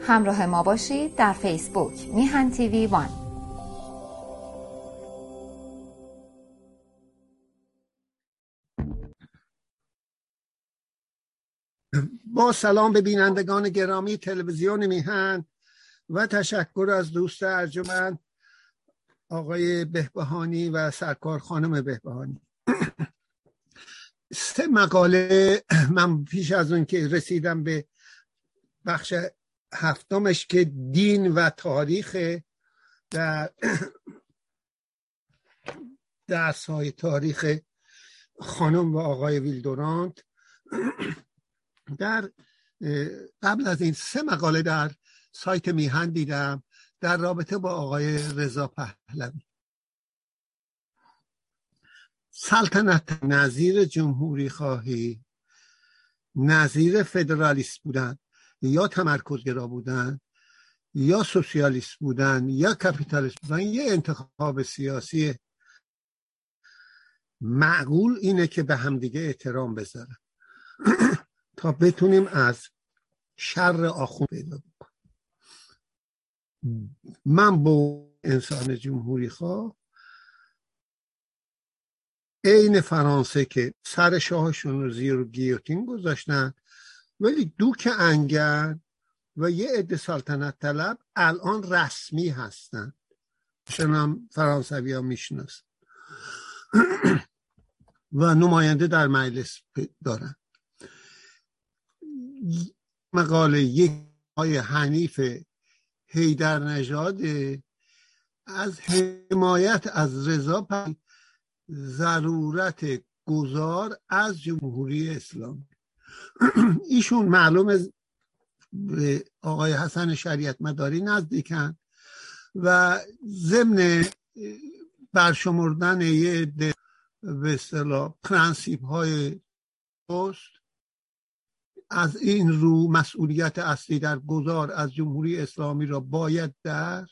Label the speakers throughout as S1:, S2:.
S1: همراه ما باشید در فیسبوک میهن تیوی وان.
S2: با سلام به بینندگان گرامی تلویزیون میهن و تشکر از دوست ارجمند آقای بهبهانی و سرکار خانم بهبهانی. سه مقاله من پیش از اون که رسیدم به بخش هفتمش که دین و تاریخ در درس های تاریخ خانم و آقای ویلدورانت. در قبل از این سه مقاله در سایت میهن دیدم. در رابطه با آقای رضا پهلوی. سلطنت نظیر جمهوری خواهی نظیر فدرالیست بودن یا تمرکزگرا بودن یا سوسیالیست بودن یا کپیتالیست بودن یه انتخاب سیاسی معقول اینه که به همدیگه احترام بذارن. تا بتونیم از شر آخون پیدا من با انسان جمهوری خواه عین فرانسه که سر شاهشون رو زیر گیوتین گذاشتن ولی دوک انگن و یه عده سلطنت طلب الان رسمی هستن. هم فرانسوی ها می‌شناسن. و نماینده در مجلس دارن. مقاله یک های حنیف هیدر نژاد از حمایت از رضا ضرورت گذار از جمهوری اسلامی. ایشون معلوم به آقای حسن شریعت مداری نزدیکن و ضمن برشمردن یه به اصطلاح پرنسیپ های پست از این رو مسئولیت اصلی در گذار از جمهوری اسلامی را باید در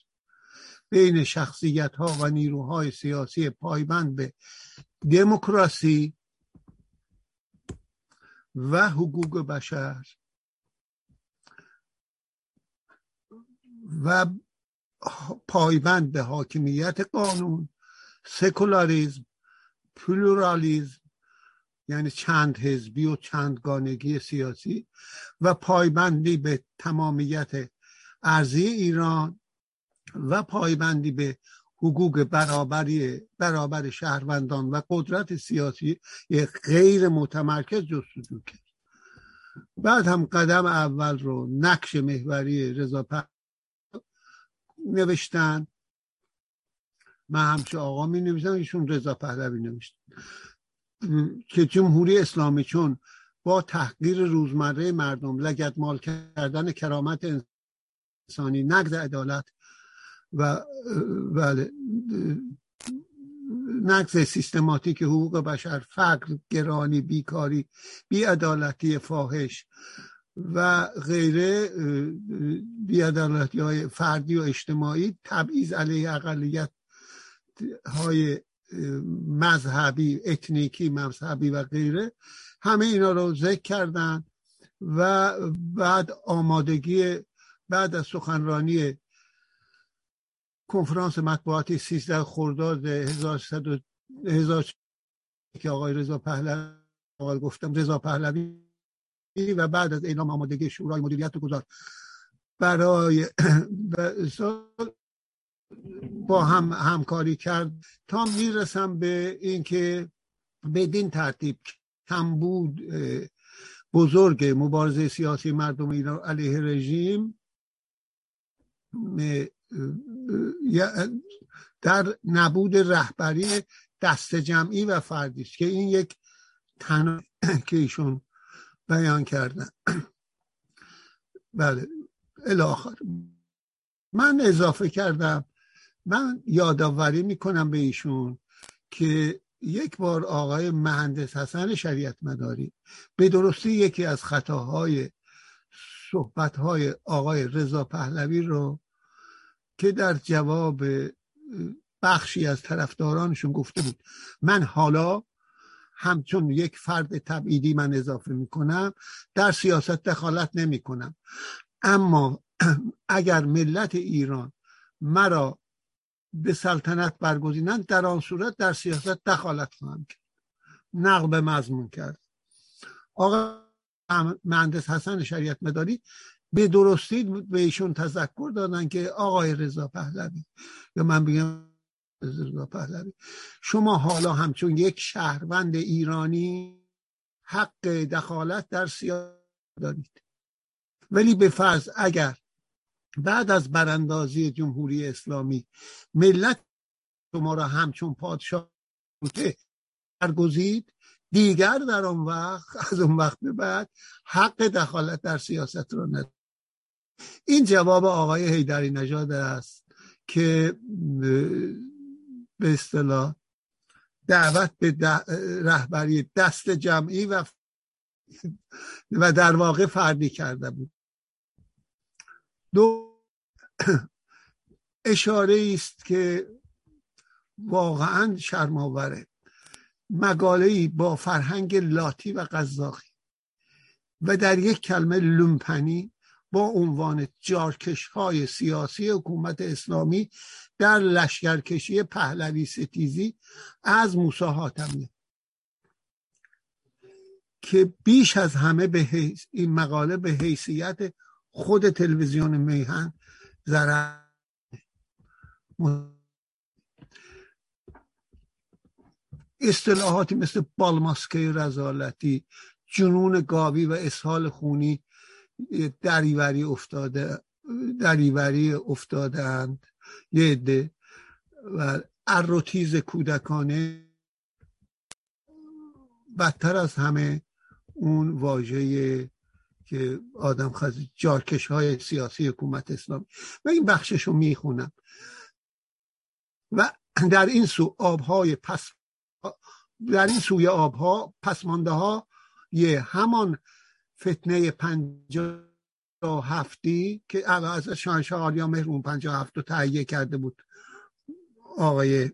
S2: بین شخصیت ها و نیروهای سیاسی پایبند به دموکراسی و حقوق بشر و پایبند به حاکمیت قانون سکولاریزم پلورالیزم یعنی چند حزبی و چندگانگی سیاسی و پایبندی به تمامیت ارزی ایران و پایبندی به حقوق برابری برابر شهروندان و قدرت سیاسی غیر متمرکز جستجو کرد. بعد هم قدم اول رو نقش محوری رضا نوشتن. من همچه آقا می نوشتم ایشون رضا پهلوی نوشتن که جمهوری اسلامی چون با تحقیر روزمره مردم لگت مال کردن کرامت انسانی نقض عدالت و بله نقض سیستماتیک حقوق بشر فقر گرانی بیکاری بیعدالتی فاحش و غیره بیعدالتی های فردی و اجتماعی تبعیض علیه اقلیت های مذهبی اتنیکی مذهبی و غیره همه اینا رو ذکر کردن و بعد آمادگی بعد از سخنرانی کنفرانس مطبوعاتی 13 خرداد 1100 که آقای رضا پهلوی گفتم رضا پهلوی و بعد از اعلام آمادگی شورای مدیریت گذار. برای با هم همکاری کرد. تا می‌رسم به اینکه بدین ترتیب کمبود بزرگ مبارزه سیاسی مردم ایران علیه رژیم در نبود رهبری دست جمعی و فردی است که این یک تن که ایشون بیان کردن. بله الاخر من اضافه کردم من یادآوری می‌کنم به ایشون که یک بار آقای مهندس حسن شریعت مداری به درستی یکی از خطاهای صحبتهای آقای رضا پهلوی رو که در جواب بخشی از طرفدارانشون گفته بود. من حالا همچون یک فرد تبعیدی من اضافه می‌کنم در سیاست دخالت نمی کنم اما اگر ملت ایران مرا به سلطنت برگزینند در آن صورت در سیاست دخالت خواهم کرد. نقل به مضمون کرد. آقا مهندس حسن شریعت مداری به درستی به ایشون تذکر دادن که آقای رضا پهلوی یا من بگم رضا پهلوی شما حالا همچون یک شهروند ایرانی حق دخالت در سیاست دارید. ولی به فرض اگر بعد از براندازی جمهوری اسلامی ملت شما را همچون پادشاه برگزید دیگر در اون وقت از اون وقت به بعد حق دخالت در سیاست را ندارد این جواب آقای هیدری نژاد است که به اصطلاح دعوت به رهبری دست جمعی و و در واقع فردی کرده بود. دو اشاره است که واقعا شرماوره مقاله با فرهنگ لاتی و قزاقی و در یک کلمه لومپنی با عنوان جارکش های سیاسی حکومت اسلامی در لشکرکشی پهلوی ستیزی از موسا حاتمیه که بیش از همه به این مقاله به حیثیت خود تلویزیون میهن ضرر اصطلاحاتی مثل بالماسکه رزالتی جنون گاوی و اسهال خونی دریوری افتاده دریوری افتادند یه عده. و اروتیز کودکانه. بدتر از همه اون واژه که آدم خزی جارکش های سیاسی حکومت اسلامی. و این بخشش رو می‌خونم. و در این سو آبهای پس در این سوی آبها پسمانده ها یه همان فتنه پنجاه هفتی که از شانشاه آریا مهرون پنجاه هفت رو تهیه کرده بود. آقای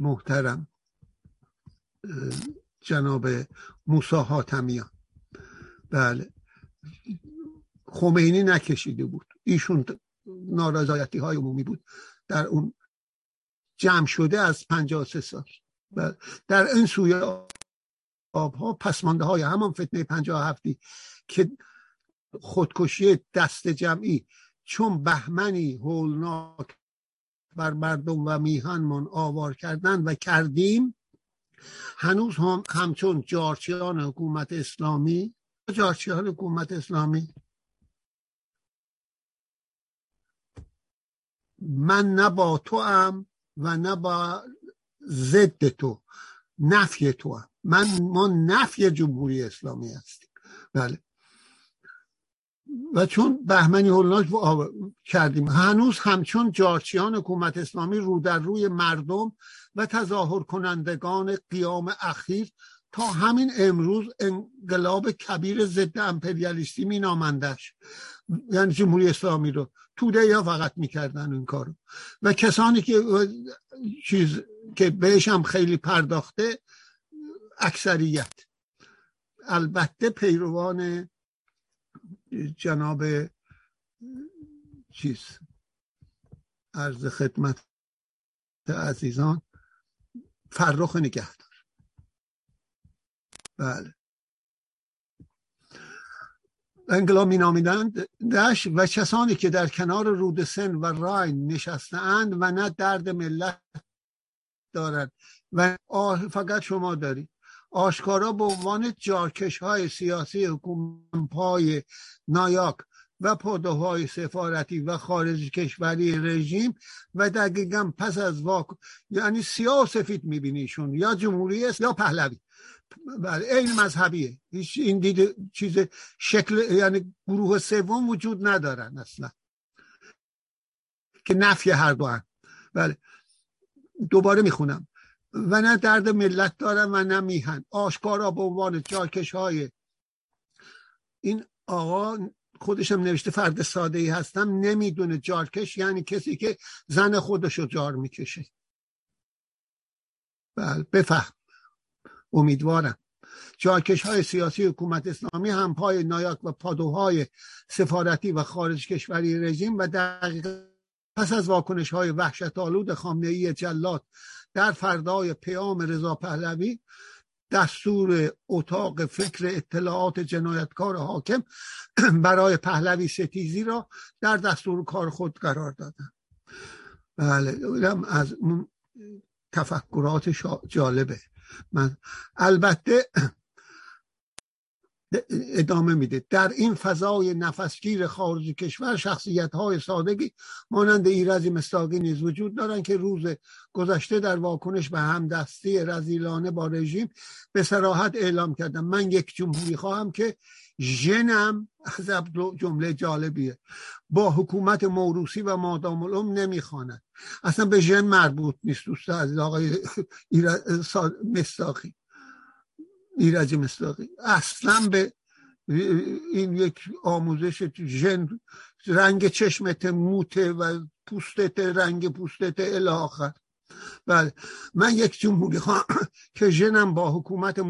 S2: محترم جناب موسا حاتمیان. بله. خمینی نکشیده بود ایشون نارضایتی های عمومی بود در اون جمع شده از پنجاه سه سال بله. در این سوی آبها پسمانده های همان فتنه پنجاه هفتی که خودکشی دست جمعی چون بهمنی هولناک بر مردم و میهنمان آوار کردن و کردیم هنوز هم همچون جارچیان حکومت اسلامی جارچیان حکومت اسلامی. من نه با تو هم و نه با ضد تو نفی تو هم. من ما نفی جمهوری اسلامی هستیم. بله. و چون بهمنی هولناک کردیم هنوز همچون جارچیان حکومت اسلامی رو در روی مردم و تظاهر کنندگان قیام اخیر تا همین امروز انقلاب کبیر ضد امپریالیستی می نامندش یعنی جمهوری اسلامی رو توده یا فقط می‌کردن این کارو و کسانی که چیز که بهش هم خیلی پرداخته اکثریت. البته پیروان جناب چیز عرض خدمت عزیزان فرخ نگهدار. بله. انقلاب می نامیدند دش و کسانی که در کنار رود سن و راین نشستند و نه درد ملت دارد. و فقط شما دارید. آشکارا به عنوان جارکش های سیاسی حکومت پای نایاک و های سفارتی و خارج کشوری رژیم و دقیقا پس از واک یعنی سیاه سفید میبینیشون یا جمهوری است یا پهلوی. بله این مذهبیه. هیچ این دید چیز شکل یعنی گروه سوم وجود ندارن اصلا. که نفی هر دو هم. بله. دوباره می‌خونم. و نه درد ملت دارن و نه میهن. آشکارا به عنوان جاکش های این آقا خودشم نوشته فرد ساده ای هستم نمی‌دونه جارکش یعنی کسی که زن خودشو جار می‌کشه. بله بفهم. امیدوارم. جاکش های سیاسی حکومت اسلامی هم پای نایاک و پادوهای سفارتی و خارج کشوری رژیم و دقیقا پس از واکنش های وحشت آلود خامنه ای جلات در فردای پیام رضا پهلوی دستور اتاق فکر اطلاعات جنایتکار حاکم برای پهلوی ستیزی را در دستور کار خود قرار دادن. بله از اون تفکرات جالبه. من. البته ادامه میده. در این فضای نفسگیر خارج کشور شخصیت های سادگی مانند ایرزی مستاقی نیز وجود دارند که روز گذشته در واکنش به همدستی رزیلانه با رژیم به سراحت اعلام کردم. من یک جمهوری خواهم که ژنم از جمله جالبیه. با حکومت موروسی و مادام العمر نمی‌خواند. اصلا به ژن مربوط نیست دوست از آقای مستاقی. ایرج مصداقی. اصلا به این یک آموزش ژن رنگ چشمت موته و پوستت رنگ پوستت الاخر بله. من یک جمهوری خواهم که ژنم با حکومت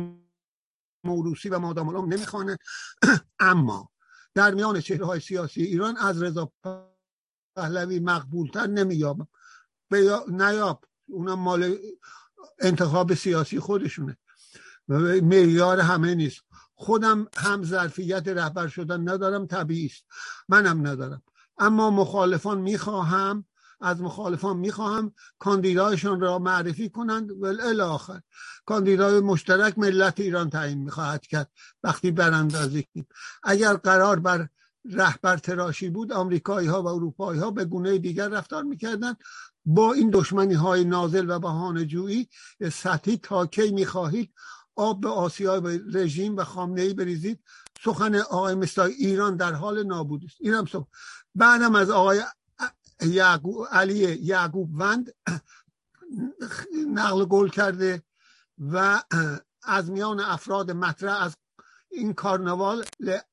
S2: موروسی و مادام العمر نمی‌خوانه. اما در میان چهره های سیاسی ایران از رضا پهلوی مقبولتر نمییابم. نیاب. اونم مال انتخاب سیاسی خودشونه. معیار همه نیست. خودم هم ظرفیت رهبر شدن ندارم طبیعی است. منم ندارم. اما مخالفان می‌خواهم از مخالفان می‌خواهم کاندیدایشان را معرفی کنند. ول آخر کاندیدای مشترک ملت ایران تعیین می‌خواهد کرد. وقتی براندازی کنیم اگر قرار بر رهبر تراشی بود آمریکایی ها و اروپایی ها به گونه دیگر رفتار می‌کردند. با این دشمنی های نازل و بهانه جویی سطحی تا کی می‌خواهید آب به آسیای رژیم و خامنه ای بریزید. سخن آقای مستای ایران در حال نابودی است. اینم سخن. بعدم از آقای علی یعقوب وند نقل گل کرده و از میان افراد مطرح از این کارنوال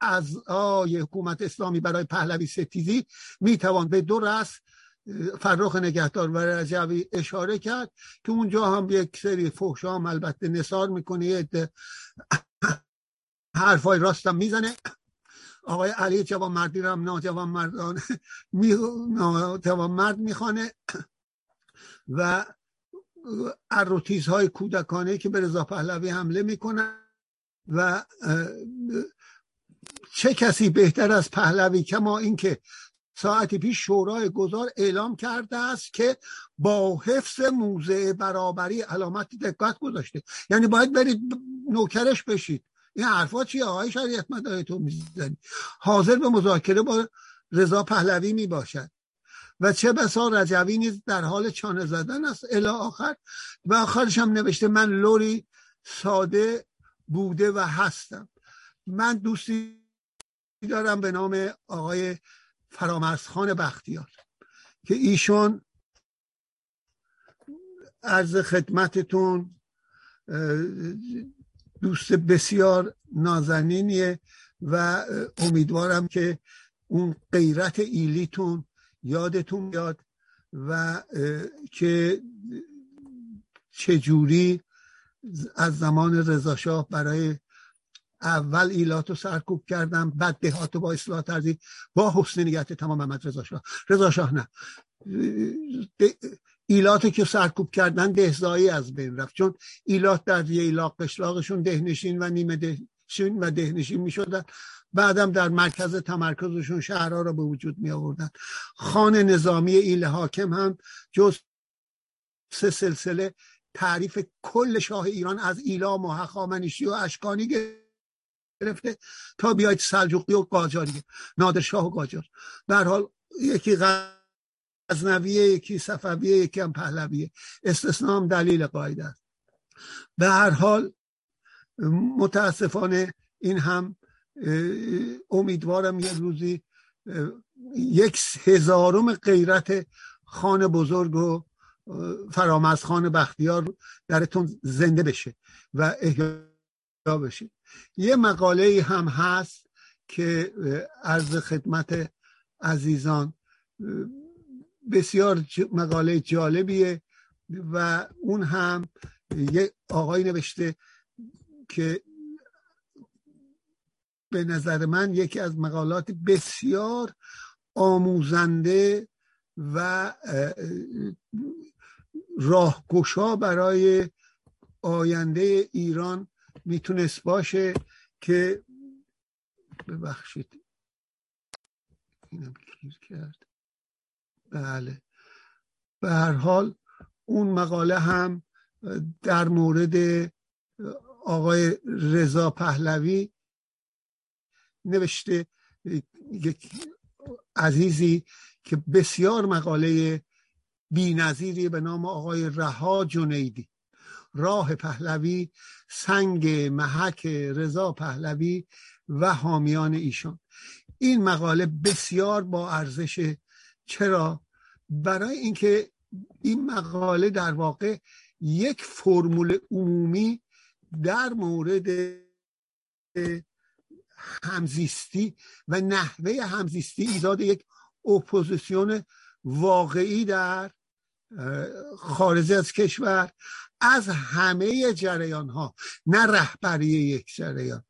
S2: از حکومت اسلامی برای پهلوی ستیزی می‌توان به دو رس فرخ نگهدار و رجوی اشاره کرد که اونجا هم یک سری فحشام البته نصار می‌کنه یه حرفای راستم می‌زنه. آقای علی جوان مردی رو هم ناجوان مردان می... ناجوان مرد می‌خوانه و های کودکانه که به رضا پهلوی حمله می‌کنن و چه کسی بهتر از پهلوی کما اینکه ساعتی پیش شورای گذار اعلام کرده است که با حفظ موزه برابری علامت دقت گذاشته. یعنی باید برید نوکرش بشید. این حرفا چیه آقای شریعت مداره تو می‌زنی. حاضر به مذاکره با رضا پهلوی می باشد و چه بسا رجوی نیز در حال چانه زدن است. الی آخر. و آخرش هم نوشته من لوری ساده بوده و هستم. من دوستی دارم به نام آقای فرامرزخان بختیار که ایشون عرض خدمتتون دوست بسیار نازنینیه و امیدوارم که اون غیرت ایلیتون یادتون بیاد و که چجوری از زمان رضاشاه برای اول ایلات رو سرکوب کردم بعد دهات با اصلاح ترزی با حسن نیت تمام محمد رضا شاه رضا شاه نه. ایلات که سرکوب کردن دهزایی از بین رفت چون ایلات در یه ایلاق قشلاقشون دهنشین و نیمه دهنشین و دهنشین می شدن بعدم در مرکز تمرکزشون شهرها را به وجود می آوردن خان نظامی ایل حاکم هم جز سه سلسله تعریف کل شاه ایران از ایلام و هخامنشی و اشکانی گرفته تا بیاید سلجوقی و قاجاری. نادرشاه و قاجار. در حال یکی غزنویه یکی صفویه یکی هم پهلویه. استثناء هم دلیل قاعده است. به هر حال متاسفانه این هم امیدوارم یک روزی یک هزارم غیرت خان بزرگ و فرامز خان بختیار درتون زنده بشه و احیا بشه. یه مقاله هم هست که عرض خدمت عزیزان بسیار مقاله جالبیه و اون هم یه آقای نوشته که به نظر من یکی از مقالات بسیار آموزنده و راهگشا برای آینده ایران می‌تونست باشه که ببخشید. اینم گیر کرد. بله. به هر حال اون مقاله هم در مورد آقای رضا پهلوی نوشته. یک عزیزی که بسیار مقاله بینظیری به نام آقای رها جنیدی. راه پهلوی سنگ محک رضا پهلوی و حامیان ایشان. این مقاله بسیار با ارزش. چرا؟ برای اینکه این مقاله در واقع یک فرمول عمومی در مورد همزیستی و نحوه همزیستی ایجاد یک اپوزیسیون واقعی در خارج از کشور. از همه جریان ها نه رهبری یک جریان.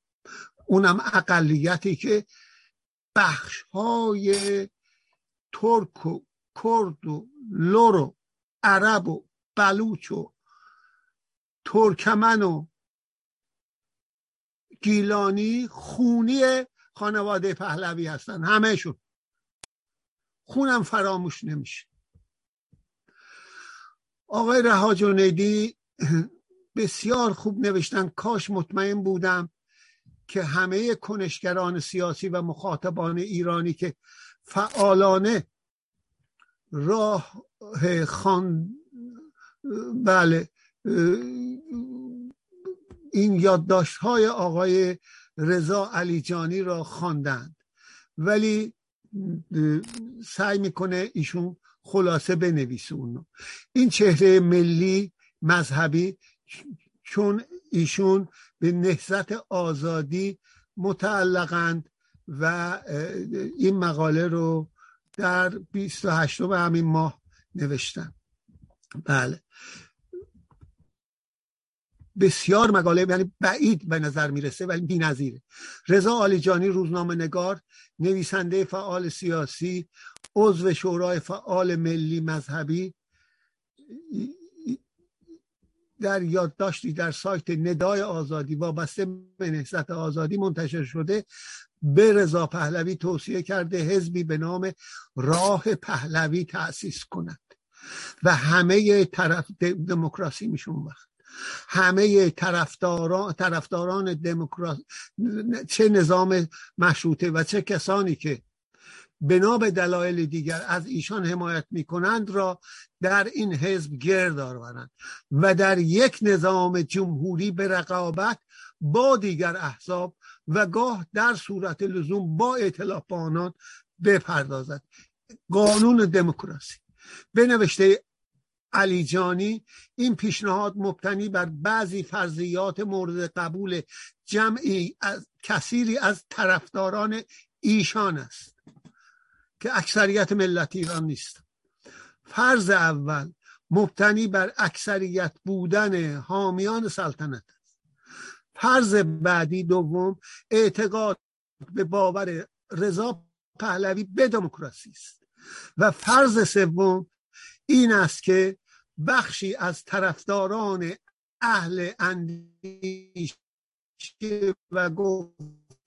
S2: اونم اقلیتی که بخش های ترک و کرد و لر و عرب و بلوچ و ترکمن و گیلانی خونی خانواده پهلوی هستن همهشون. خونم فراموش نمیشه. آقای رها جنیدی بسیار خوب نوشتن. کاش مطمئن بودم که همه کنشگران سیاسی و مخاطبان ایرانی که فعالانه راه خان بله این یادداشت های آقای رضا علیجانی را خواندند. ولی سعی می‌کنه ایشون خلاصه بنویسه اونو. این چهره ملی مذهبی چون ایشون به نهزت آزادی متعلقند و این مقاله رو در 28 همین ماه نوشتن. بله. بسیار مقاله یعنی بعید به نظر می‌رسه ولی بی‌نظیره. رضا آلیجانی روزنامه نگار نویسنده فعال سیاسی عضو شورای فعال ملی مذهبی در یادداشتی در سایت ندای آزادی وابسته به نهضت آزادی منتشر شده. به رضا پهلوی توصیه کرده حزبی به نام راه پهلوی تأسیس کند. و همه طرف دموکراسی میشون وقت. همه طرفداران طرفداران دموکراسی چه نظام مشروطه و چه کسانی که بنا به دلایل دیگر از ایشان حمایت می کنند را در این حزب گرد آورند و در یک نظام جمهوری به رقابت با دیگر احزاب و گاه در صورت لزوم با اعتلاف با آنان بپردازد. قانون دموکراسی. بنوشته علی جانی این پیشنهاد مبتنی بر بعضی فرضیات مورد قبول جمعی از کثیری از طرفداران ایشان است. که اکثریت ملت ایران نیست. فرض اول مبتنی بر اکثریت بودن حامیان سلطنت است. فرض بعدی دوم اعتقاد به باور رضا پهلوی به دموکراسی است. و فرض سوم این است که بخشی از طرفداران اهل اندیشه و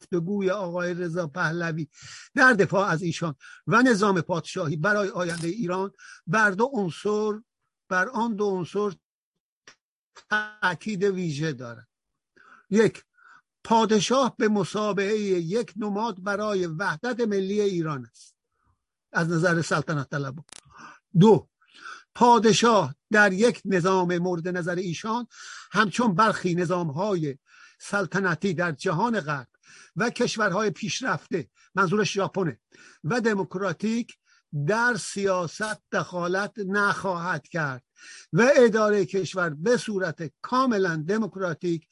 S2: گفتگوی آقای رضا پهلوی. در دفاع از ایشان و نظام پادشاهی برای آینده ایران بر دو عنصر بر آن دو عنصر تاکید ویژه دارد. یک پادشاه به مسابقه یک نماد برای وحدت ملی ایران است. از نظر سلطنت طلب. دو پادشاه در یک نظام مورد نظر ایشان همچون برخی نظام های سلطنتی در جهان غرب و کشورهای پیشرفته منظورش ژاپنه. و دموکراتیک در سیاست دخالت نخواهد کرد و اداره کشور به صورت کاملا دموکراتیک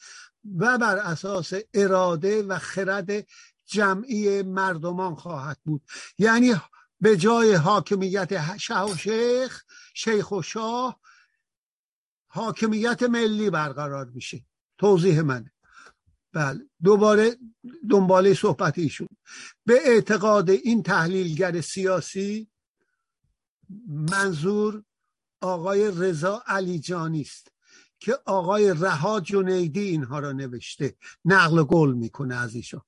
S2: و بر اساس اراده و خرد جمعی مردمان خواهد بود. یعنی به جای حاکمیت شه و شیخ شیخ و شاه حاکمیت ملی برقرار میشه. توضیح منه. بله. دوباره دنباله صحبت ایشون. به اعتقاد این تحلیلگر سیاسی منظور آقای رضا علیجانی است که آقای رها جنیدی اینها را نوشته. نقل قول می‌کنه از ایشون.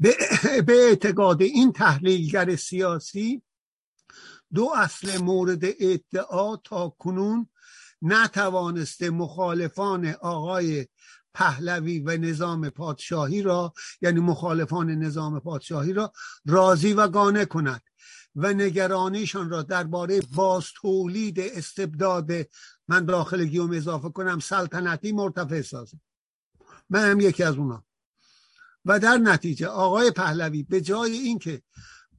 S2: به اعتقاد این تحلیلگر سیاسی دو اصل مورد ادعا تا کنون نتوانسته مخالفان آقای پهلوی و نظام پادشاهی را یعنی مخالفان نظام پادشاهی را راضی و گانه کند و نگرانیشان را درباره باز تولید استبداد من داخل گیوم اضافه کنم سلطنتی مرتفع سازه من هم یکی از اونا. و در نتیجه آقای پهلوی به جای اینکه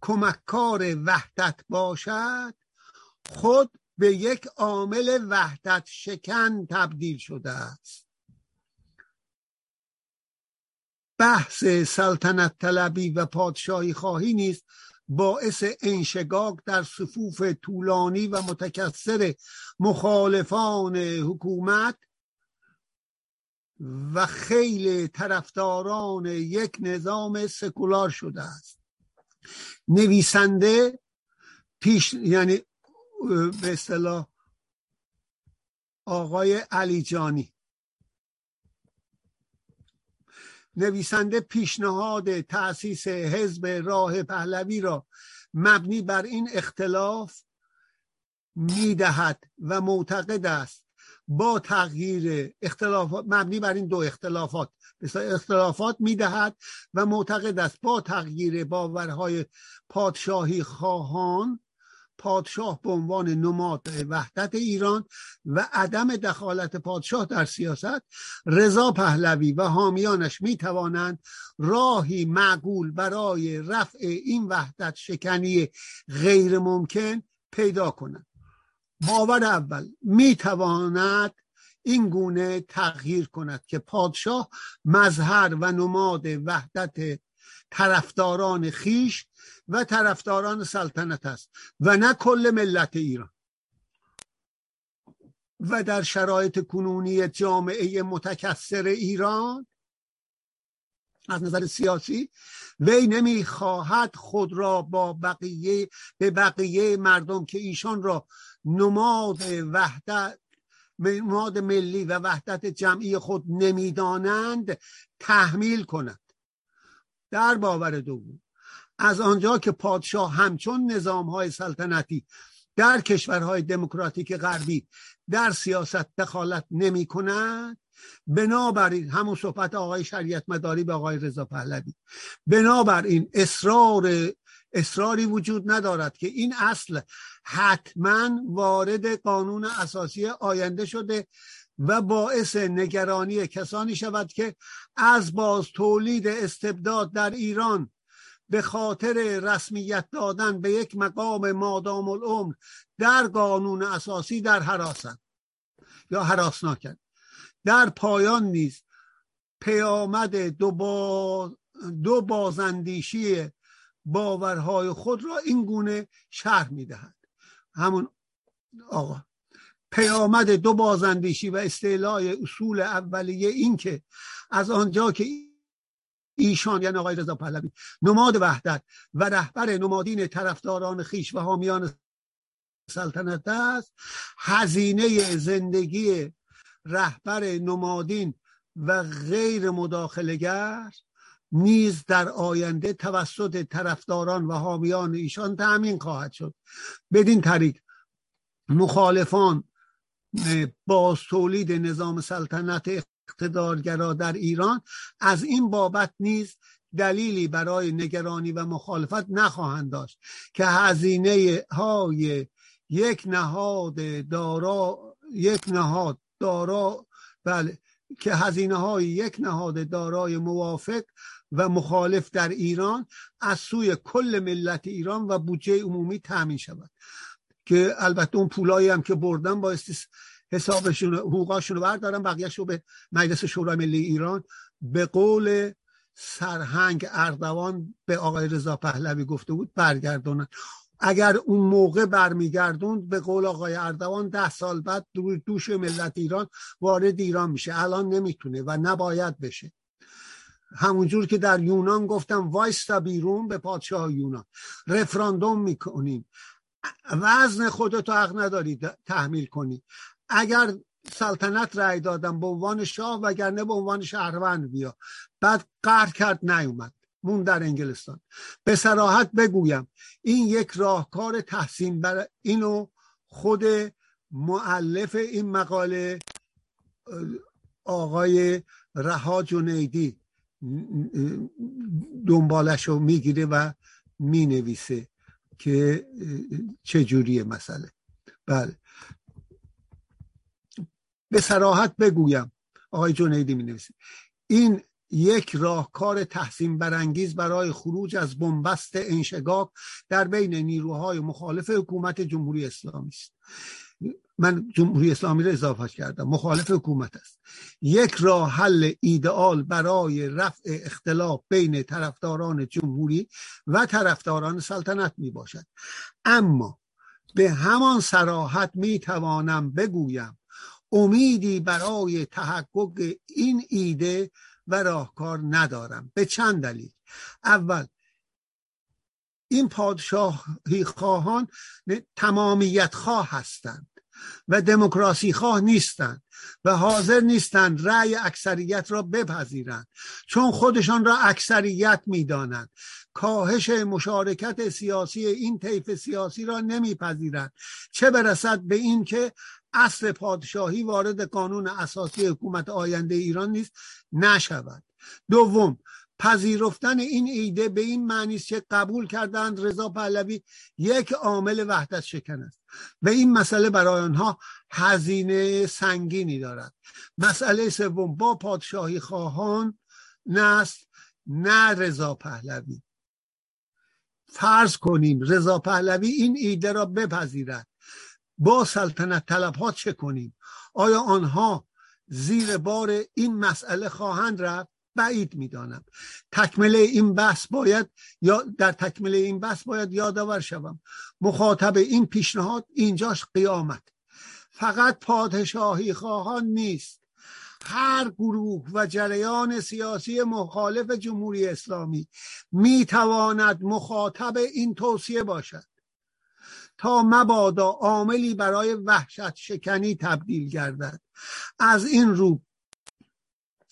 S2: کمککار وحدت باشد خود به یک عامل وحدت شکن تبدیل شده است. بحث سلطنت طلبی و پادشاهی خواهی نیست باعث انشگاق در صفوف طولانی و متکثر مخالفان حکومت و خیلی طرفداران یک نظام سکولار شده است. نویسنده پیش یعنی به اصطلاح آقای علیجانی نویسنده پیشنهاد تأسیس حزب راه پهلوی را مبنی بر این اختلاف می‌دهد و معتقد است با تغییر اختلافات مبنی بر این دو اختلافات. اختلافات می‌دهد و معتقد است با تغییر باورهای پادشاهی خواهان پادشاه به عنوان نماد وحدت ایران و عدم دخالت پادشاه در سیاست رضا پهلوی و حامیانش می توانند راهی معقول برای رفع این وحدت شکنی غیر ممکن پیدا کنند. باور اول می تواند این گونه تغییر کند که پادشاه مظهر و نماد وحدت طرفداران خیش و طرفداران سلطنت است و نه کل ملت ایران. و در شرایط کنونی جامعه متکثر ایران از نظر سیاسی وی نمی‌خواهد خود را با بقیه به بقیه مردم که ایشان را نماد وحدت نماد ملی و وحدت جمعی خود نمی‌دانند تحمیل کند. در باور دوم از آنجا که پادشاه همچون نظام های سلطنتی در کشورهای دموکراتیک غربی در سیاست دخالت نمی کند بنابراین همون صحبت آقای شریعت مداری به آقای رضا پهلوی بنابراین اصرار اصراری وجود ندارد که این اصل حتما وارد قانون اساسی آینده شده و باعث نگرانی کسانی شود که از باز تولید استبداد در ایران به خاطر رسمیت دادن به یک مقام مادام العمر در قانون اساسی در حراسن یا حراسناکن. در پایان نیز پیامد دو, با... دو بازندیشی باورهای خود را این گونه شرح می‌دهد. همون آقا پیامد دو بازندیشی و استعلای اصول اولیه این که از آنجا که ایشان یعنی آقای رضا پهلوی نماد وحدت و رهبر نمادین طرفداران خیش و حامیان سلطنت است. هزینه زندگی رهبر نمادین و غیر مداخلگر نیز در آینده توسط طرفداران و حامیان ایشان تأمین خواهد شد. بدین طریق مخالفان باز تولید نظام سلطنت اقتدارگرا در ایران از این بابت نیز دلیلی برای نگرانی و مخالفت نخواهند داشت که هزینه های یک نهاد دارا یک نهاد دارا بله که هزینه های یک نهاد دارای موافق و مخالف در ایران از سوی کل ملت ایران و بودجه عمومی تامین شود. که البته اون پولایی هم که بردن بایستی حسابشون حقوقاشون رو بردارن بقیهش رو به مجلس شورای ملی ایران. به قول سرهنگ اردوان به آقای رضا پهلوی گفته بود برگردونن. اگر اون موقع برمیگردوند به قول آقای اردوان ده سال بعد دوش ملت ایران وارد ایران میشه. الان نمی‌تونه و نباید بشه. همونجور که در یونان گفتم وایستا بیرون به پادشاه یونان. رفراندوم می‌کنیم. وزن خودتو حق نداری تحمیل کنی. اگر سلطنت رأی دادم به عنوان شاه وگرنه به عنوان شهروند بیا. بعد قهر کرد نیومد. مون در انگلستان. به سراحت بگویم این یک راهکار تحسین بر اینو خود معلف این مقاله آقای رها جنیدی دنبالش رو می‌گیره و می‌نویسه که چجوریه مسئله. بله. به سراحت بگویم. آقای جنیدی می این یک راهکار تحسین برانگیز برای خروج از بنبست انشگاک در بین نیروهای مخالف حکومت جمهوری اسلامی است. من جمهوری اسلامی را اضافه کردم. مخالف حکومت است. یک راه حل ایدئال برای رفع اختلاف بین طرفداران جمهوری و طرفداران سلطنت می باشد اما به همان سراحت می توانم بگویم امیدی برای تحقق این ایده و راهکار ندارم. به چند دلیل. اول این پادشاهی خواهان تمامیت خواه هستند و دموکراسی خواه نیستند و حاضر نیستند رأی اکثریت را بپذیرند چون خودشان را اکثریت می‌دانند. کاهش مشارکت سیاسی این طیف سیاسی را نمیپذیرند. چه برسد به اینکه اصل پادشاهی وارد قانون اساسی حکومت آینده ایران نیست نشود. دوم پذیرفتن این ایده به این معنی است که قبول کردند رضا پهلوی یک عامل وحدت شکن است. و این مسئله برای آنها هزینه سنگینی دارد. مسئله سوم با پادشاهی خواهان نست نه رضا پهلوی. فرض کنیم رضا پهلوی این ایده را بپذیرد. با سلطنت طلب ها چه کنیم؟ آیا آنها زیر بار این مسئله خواهند رفت؟ بعید می‌دانم. تکمله این بحث باید یا در تکمله این بحث باید یادآور شوم. مخاطب این پیشنهاد اینجاش قیامت. فقط پادشاهی خواهان نیست. هر گروه و جریان سیاسی مخالف جمهوری اسلامی می‌تواند مخاطب این توصیه باشد. تا مبادا عاملی برای وحشت شکنی تبدیل گردد. از این رو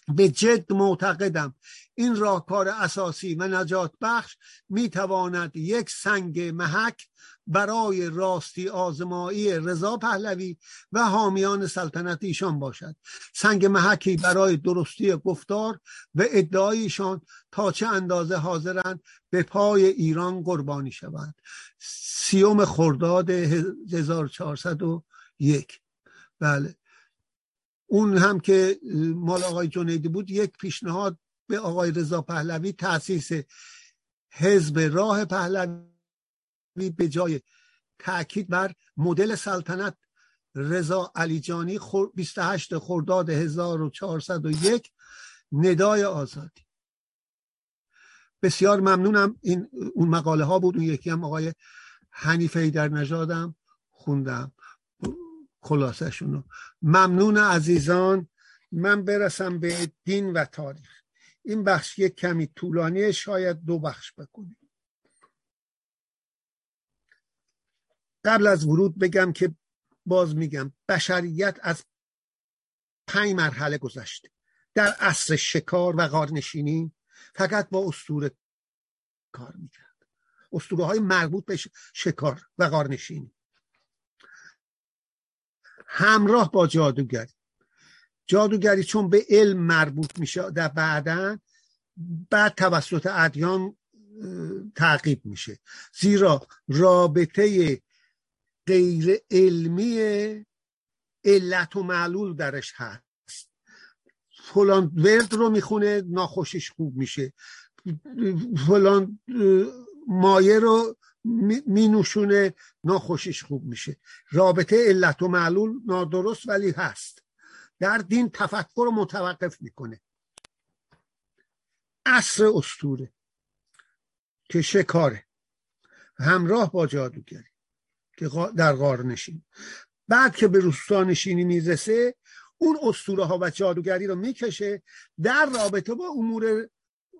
S2: به جد معتقدم. این راهکار اساسی و نجات بخش می تواند یک سنگ محک برای راستی آزمایی رضا پهلوی و حامیان سلطنت ایشان باشد. سنگ محکی برای درستی گفتار و ادعایشان تا چه اندازه حاضرند به پای ایران قربانی شوند. سیوم خرداد 1401 بله. اون هم که مال آقای جنیدی بود یک پیشنهاد به آقای رضا پهلوی تاسیس حزب راه پهلوی به جای تاکید بر مدل سلطنت رضا علیجانی 28 خرداد 1401 ندای آزادی. بسیار ممنونم. این اون مقاله ها بود. اون یکی هم آقای حنیفه در نژادم خوندم خلاصشون ممنون عزیزان. من برسم به دین و تاریخ. این بخش یک کمی طولانی شاید دو بخش بکنیم. قبل از ورود بگم که باز میگم بشریت از پنج مرحله گذشته در عصر شکار و غارنشینی فقط با استوره کار می‌کرد. استوره های مربوط به شکار و غارنشینی. همراه با جادوگری. جادوگری چون به علم مربوط میشه در بعدا بعد توسط ادیان تعقیب میشه. زیرا رابطه غیر علمی علت و معلول درش هست. فلان ورد رو می‌خونه ناخوشش خوب میشه. فلان مایه رو می نوشونه ناخوشیش خوب میشه. رابطه علت و معلول نادرست ولی هست. در دین تفکر رو متوقف می‌کنه. اصر استوره که شکاره. همراه با جادوگری. که در غار نشین بعد که به روستانشینی می‌رسه اون اسطوره ها و جادوگری رو می‌کشه در رابطه با امور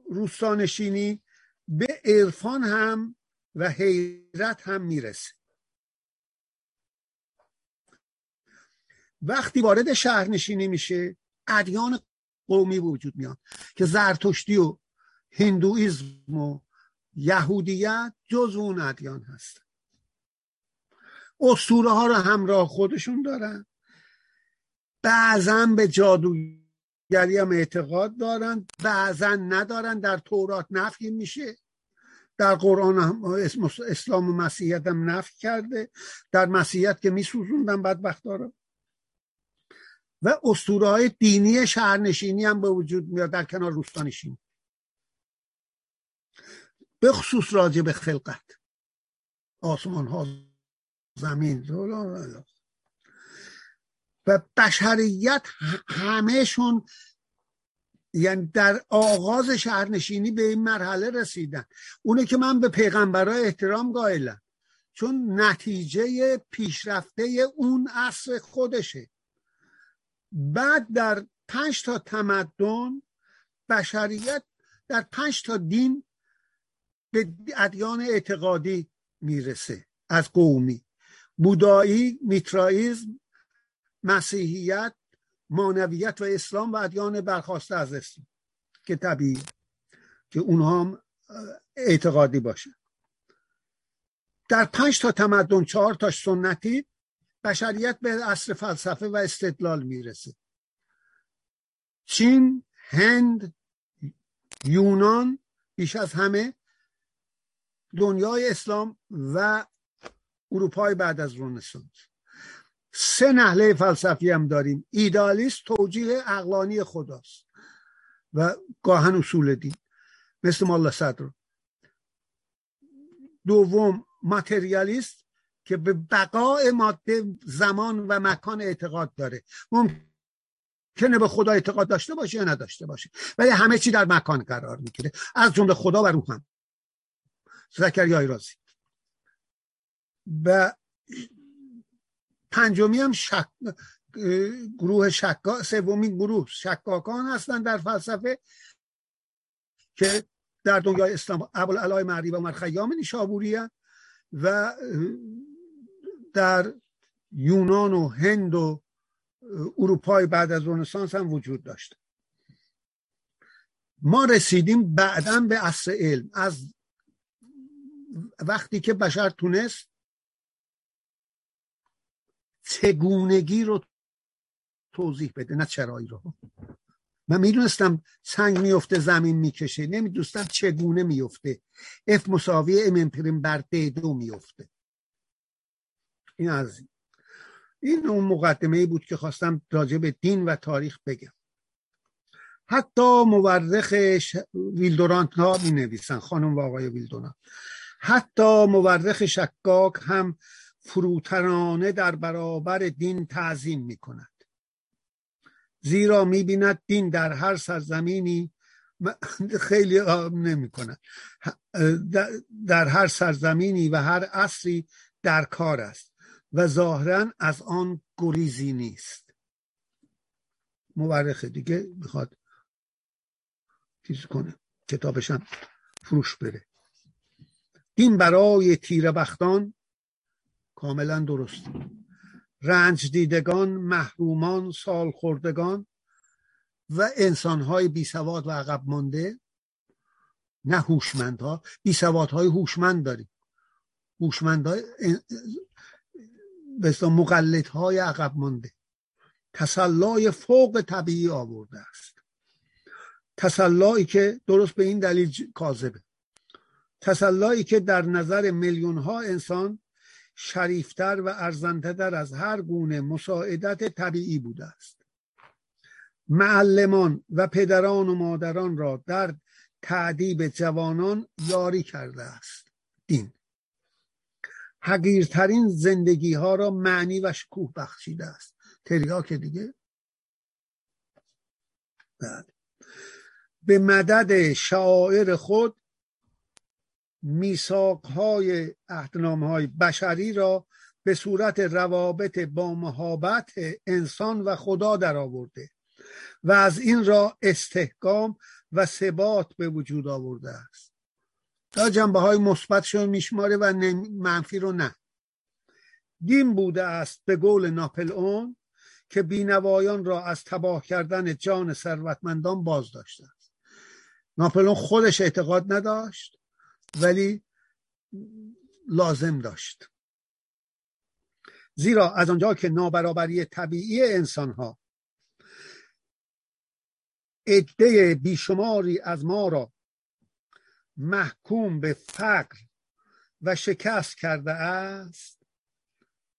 S2: روستانشینی به عرفان هم و حیرت هم می‌رسه. وقتی وارد شهرنشینی میشه ادیان قومی وجود میاد که زرتشتی و هندویزم و یهودیت جز اون ادیان هست اسطوره ها رو همراه خودشون دارن. بعضا به جادوگری هم اعتقاد دارن بعضا ندارن در تورات نفی میشه. در قرآن هم اسلام و مسیحیت هم نفی کرده. در مسیحیت که میسوزوندن بدبخت رو. و اسطوره های دینی شهرنشینی هم به وجود میاد در کنار روستانشینی به خصوص راجع به خلقت. آسمان ها زمین. و بشریت همهشون یعنی در آغاز شهرنشینی به این مرحله رسیدن. اونه که من به پیغمبرای احترام قائلم. چون نتیجه پیشرفته اون عصر خودشه. بعد در پنج تا تمدن بشریت در پنج تا دین به ادیان اعتقادی می‌رسه از قومی. بودایی میترائیزم مسیحیت مانویت و اسلام و ادیان برخواسته از اسلام که طبیعی که اونها هم اعتقادی باشه. در پنج تا تمدن چهار تاش سنتی بشریت به اصل فلسفه و استدلال می‌رسه. چین هند یونان بیش از همه دنیای اسلام و اروپای بعد از رنسانس. سه نحله فلسفی هم داریم. ایدالیست توجیه اقلانی خداست و گاهن اصول دین. مثل مالا صدر. دوم ماتریالیست که به بقای ماده زمان و مکان اعتقاد داره. ممکنه به خدا اعتقاد داشته باشه یا نداشته باشه. ولی همه چی در مکان قرار می‌گیره. از جمله خدا و روح هم زکریای رازی. و پنجمی هم شک... گروه شکا سومین گروه شکاکان هستن در فلسفه که در دنیای اسلام ابوالعلای معری و عمر خیام نیشابوری و در یونان و هند و اروپای بعد از رنسانس هم وجود داشت ما رسیدیم بعدا به اصل علم. از وقتی که بشر تونست چگونگی رو توضیح بده نه چرایی رو. من می‌دونستم سنگ میفته زمین می‌کشه. نمی‌دونستم چگونه میفته اف مساوی ام پریم بر دو میفته این از این. اون مقدمه ای بود که خواستم راجع به دین و تاریخ بگم. حتی مورخ. ویل دورانت ها می نویسن خانم و آقای ویل دورانت. حتی مورخ شکاک هم فروترانه در برابر دین تعظیم می کند زیرا می بیند دین در هر سرزمینی خیلی نمی کند در هر سرزمینی و هر عصری در کار است و ظاهرا از آن گریزی نیست. مورخ دیگه می‌خواد چیز کنه کتابشم فروش بره دین برای تیر بختان کاملا درست. رنج دیدگان محرومان سال خوردگان و انسانهای بی سواد و عقب مانده. نه هوشمندها بی سوادهای هوشمند داریم. هوشمندهای به مقلدهای عقب مانده. تسلای فوق طبیعی آورده است. تسلایی که درست به این دلیل کاذبه. تسلایی که در نظر میلیون ها انسان شریفتر و ارزندتر از هر گونه مساعدت طبیعی بوده است. معلمان و پدران و مادران را در تعدیب جوانان یاری کرده است. دین حقیرترین زندگی ها را معنی و شکوه بخشیده است. تریاک دیگه؟ بله. به مدد شاعر خود میساق های بشری را به صورت روابط با محابت انسان و خدا در آورده و از این را استحکام و ثبات به وجود آورده است. تا جنبه های مثبت میشماره و منفی رو نه. دین بوده است به قول ناپل اون که بینوایان را از تباه کردن جان ثروتمندان باز داشته است. ناپلون خودش اعتقاد نداشت. ولی لازم داشت. زیرا از آنجا که نابرابری طبیعی انسان ها عده بیشماری از ما را محکوم به فقر و شکست کرده است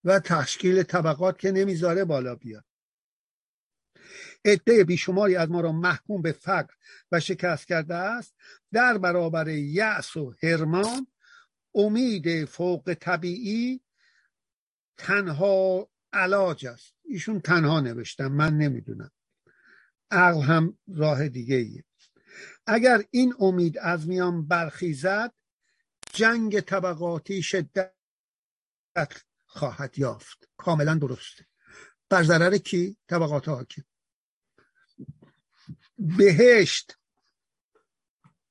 S2: و تشکیل طبقات که نمی‌ذاره بالا بیاد. عده بیشماری از ما را محکوم به فقر و شکست کرده است. در برابر یأس و هرمان امید فوق طبیعی تنها علاج است. ایشون تنها نوشتم من نمی‌دونم. عقل هم راه دیگه ایه اگر این امید از میان برخیزد جنگ طبقاتی شدت خواهد یافت. کاملا درسته بر ضرر کی؟ طبقات حاکم. بهشت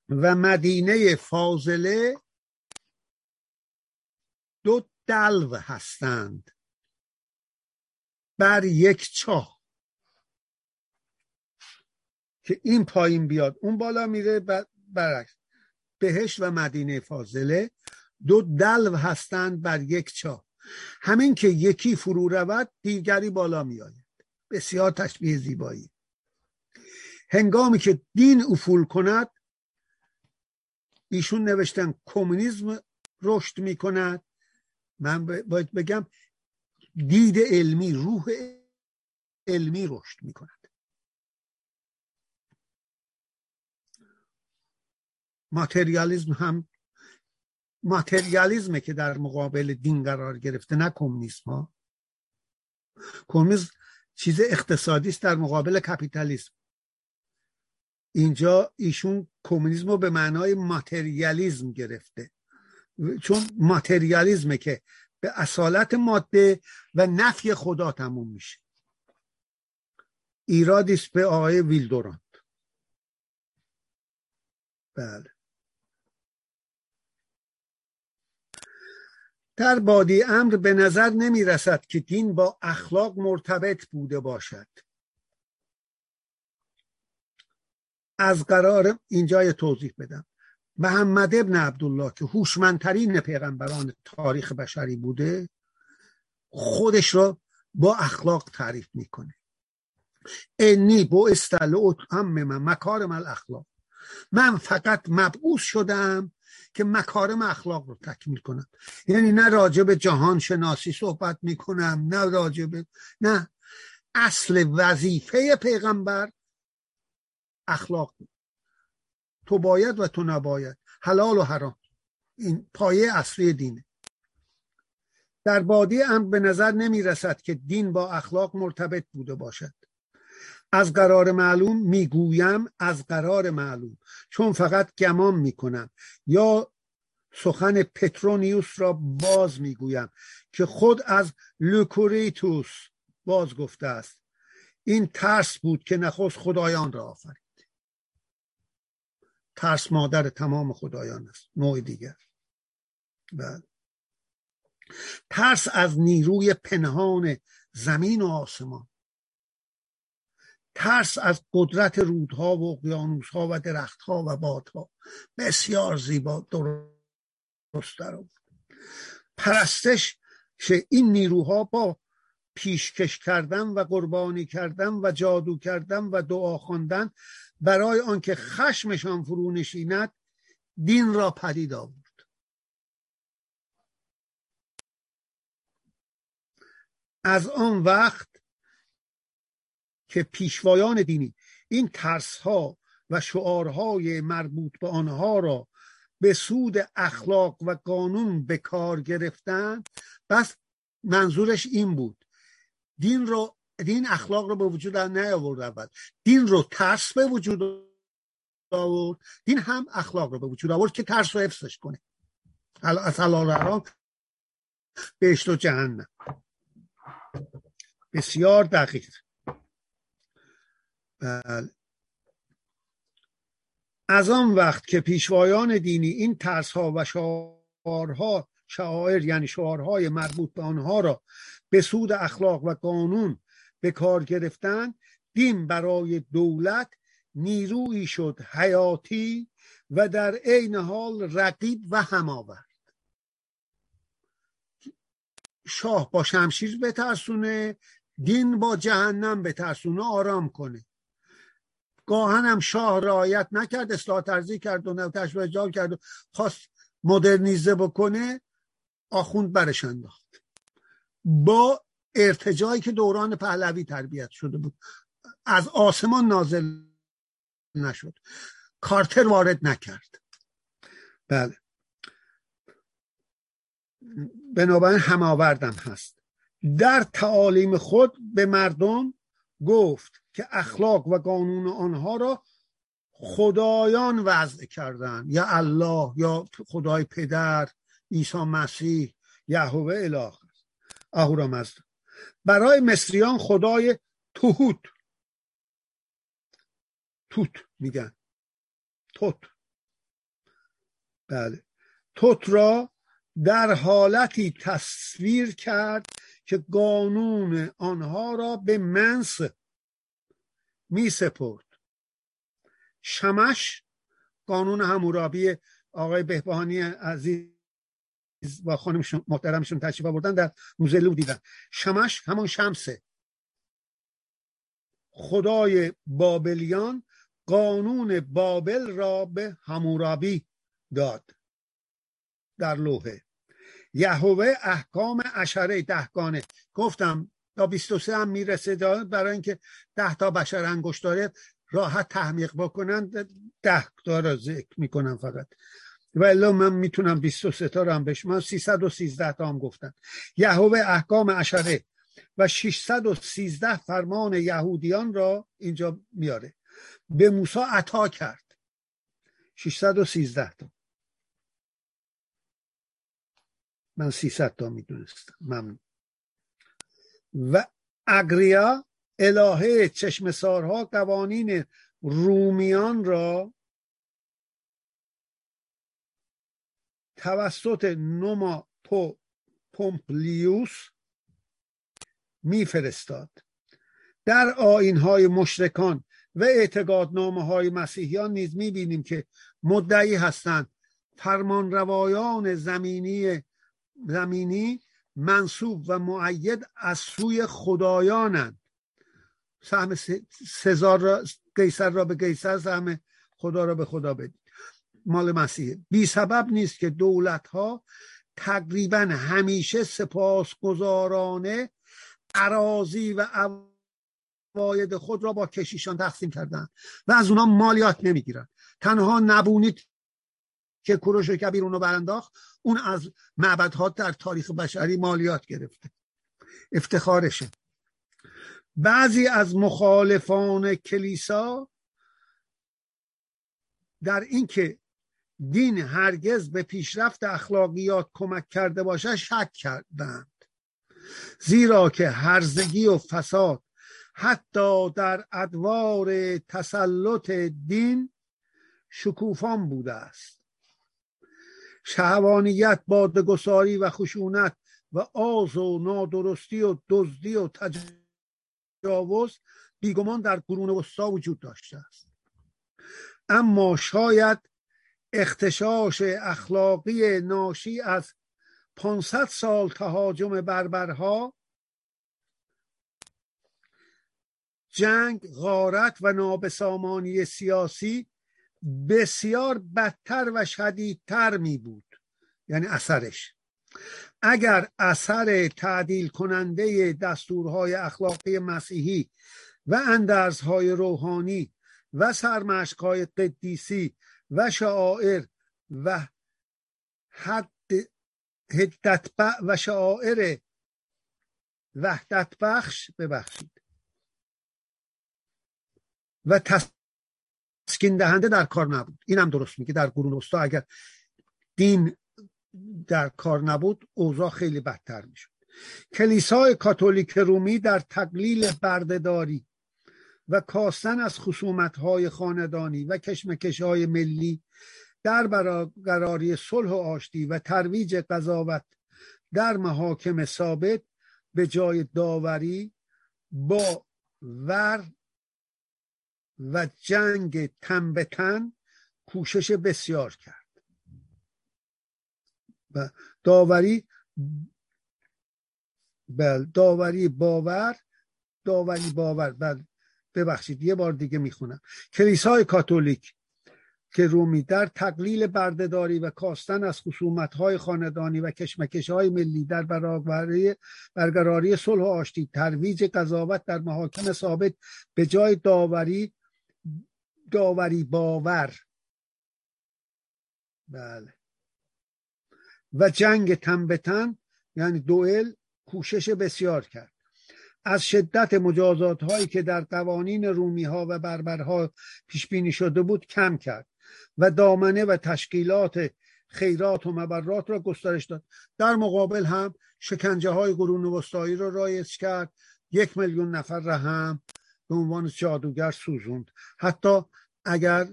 S2: و مدینه فاضله دو دلو هستند. بر یک چاه که این پایین بیاد اون بالا میره برعکس. بهش و مدینه فاضله دو دلو هستند بر یک چاه همین که یکی فرو رود دیگری بالا میآید. بسیار تشبیه زیبایی. هنگامی که دین افول کند ایشون نوشتن کمونیسم رشد می‌کند. من باید بگم دید علمی روح علمی رشد می‌کند. ماتریالیزم هم ماتریالیزمه که در مقابل دین قرار گرفته نه کمونیسم ها کمونیسم چیز اقتصادی است در مقابل کپیتالیسم. اینجا ایشون کمونیسم رو به معنای ماتریالیزم گرفته. چون ماتریالیزمه که به اصالت ماده و نفی خدا تموم میشه. ایرادیست به آقای ویل دورانت بله. در بادی امر به نظر نمی رسد که دین با اخلاق مرتبط بوده باشد. از قرار اینجا توضیح بدم. محمد ابن عبدالله که هوشمندترین پیغمبران تاریخ بشری بوده خودش را با اخلاق تعریف می‌کنه. انی با استل من مکارم الاخلاق. من فقط مبعوث شدم که مکارم اخلاق رو تکمیل کنم. یعنی نه راجع به جهان شناسی صحبت می‌کنم نه به نه. اصل وظیفه پیغمبر اخلاق تو باید و تو نباید. حلال و حرام. این پایه اصلی دینه. در بادی هم به نظر نمی رسد که دین با اخلاق مرتبط بوده باشد. از قرار معلوم می‌گویم از قرار معلوم. چون فقط گمان می‌کنم. یا سخن پترونیوس را باز می‌گویم که خود از لوکرتیوس باز گفته است. این ترس بود که نخست خدایان را آفرید. ترس مادر تمام خدایان است. نوع دیگر. بله. ترس از نیروی پنهان زمین و آسمان. ترس از قدرت رودها و اقیانوسها و درختها و بادها. بسیار زیبا درست در پرستش این نیروها با پیشکش کردن و قربانی کردن و جادو کردن و دعا خواندن برای آنکه خشمشان فرو نشیند دین را پدید آورد. از آن وقت که پیشوایان دینی این ترس ها و شعارهای مربوط به آنها را به سود اخلاق و قانون به کار گرفتن بس منظورش این بود. دین رو دین اخلاق رو به وجود نیاورد اول دین رو ترس به وجود آورد. دین هم اخلاق رو به وجود آورد که ترس رو حفظش کنه. از حلال حرام بهشت و جهنم. بسیار دقیق. بله. از آن وقت که پیشوایان دینی این ترس ها و شعارها شعائر یعنی شعارهای مربوط به آنها را به سود اخلاق و قانون به کار گرفتن دین برای دولت نیرویی شد حیاتی و در عین حال رقیب و هماورد. شاه با شمشیر بترسونه دین با جهنم بترسونه آرام کنه. گاهن هم شاه رعایت نکرد اصلاح ترزی کرد و نوتش و کرد و خواست مدرنیزه بکنه آخوند برش انداخت. با ارتجایی که دوران پهلوی تربیت شده بود. از آسمان نازل نشد. کارتر وارد نکرد. بله. بنابراین هماوردم هست. در تعالیم خود به مردم گفت که اخلاق و قانون آنها را خدایان وضع کردن یا الله یا خدای پدر عیسی مسیح یهوه اله. اهورامزد برای مصریان خدای توهوت توت میگن. توت. بله. توت را در حالتی تصویر کرد که قانون آنها را به منس می سپرد. شمش قانون همورابی آقای بهبهانی عزیز با خانم محترمشون تشریف آوردن در موزه لو دیدن. شمش همون شمسه. خدای بابلیان قانون بابل را به همورابی داد در لوحه. یهوه احکام اشره دهگانه. گفتم تا 23 هم می‌رسه برای اینکه ده تا بشر انگشت داره راحت تحمیق بکنن ده تا را ذکر می‌کنم فقط. و الا من می‌تونم 23 تا رو هم بشم. من 313 تا هم گفتن یهوه احکام اشره و 613 فرمان یهودیان را اینجا میاره. به موسی عطا کرد. 613 تا. من 300 تا می‌دونستم. ممنون. و اگریا الهه چشمسارها قوانین رومیان را توسط نوما پومپلیوس میفرستاد. در آین های مشرکان و اعتقادنامه های مسیحیان نیز می‌بینیم که مدعی هستند فرمان روایان زمینی زمینی منصوب و معید از سوی خدایانند. سهم سزار را قیصر را به قیصر سهم خدا را به خدا بدید. مال مسیح بی سبب نیست که دولت ها تقریبا همیشه سپاسگزارانه عراضی و عواید خود را با کشیشان تقسیم کردن و از اونا مالیات نمی‌گیرن. تنها نبونید که کوروش کبیر اونو برانداخت اون از معبدها در تاریخ بشری مالیات گرفته. افتخارشه. بعضی از مخالفان کلیسا در اینکه دین هرگز به پیشرفت اخلاقیات کمک کرده باشد شک کردند. زیرا که هرزگی و فساد حتی در ادوار تسلط دین شکوفان بوده است. شهوانیت بادگساری و خشونت و آز و نادرستی و دزدی و تجاوز بیگمان در قرون وسطا وجود داشته است. اما شاید اختشاش اخلاقی ناشی از 500 سال تهاجم بربرها جنگ غارت و نابسامانی سیاسی بسیار بدتر و شدیدتر می بود یعنی اثرش. اگر اثر تعدیل کننده دستورهای اخلاقی مسیحی و اندرزهای روحانی و سرمشقهای قدیسی و شعائر و حد هدت و شعائر وحدت بخش ببخشید. و تسکین دهنده در کار نبود. این هم درست میگه در قرون وسطا اگر دین در کار نبود اوضاع خیلی بدتر می‌شد. کلیسای کاتولیک رومی در تقلیل بردهداری و کاستن از خصومت های خاندانی و کشمکش های ملی در برقراری صلح و آشتی و ترویج قضاوت در محاکم ثابت به جای داوری با ور و جنگ تن به تن کوشش بسیار کرد. و داوری بل داوری باور داوری باور بل ببخشید یه بار دیگه می‌خونم. کلیسای کاتولیک که رومی در تقلیل بردهداری و کاستن از های خاندانی و های ملی در برابری برقراری صلح و آشتی ترویج قضاوت در محاکم ثابت به جای داوری داوری باور. بله. و جنگ تن به تن یعنی دوئل کوشش بسیار کرد. از شدت مجازات هایی که در قوانین رومی ها و بربرها پیش بینی شده بود کم کرد و دامنه و تشکیلات خیرات و مبرات را گسترش داد. در مقابل هم شکنجه های قرون وسطایی را رایج کرد. یک میلیون نفر را هم به عنوان جادوگر سوزوند. حتی اگر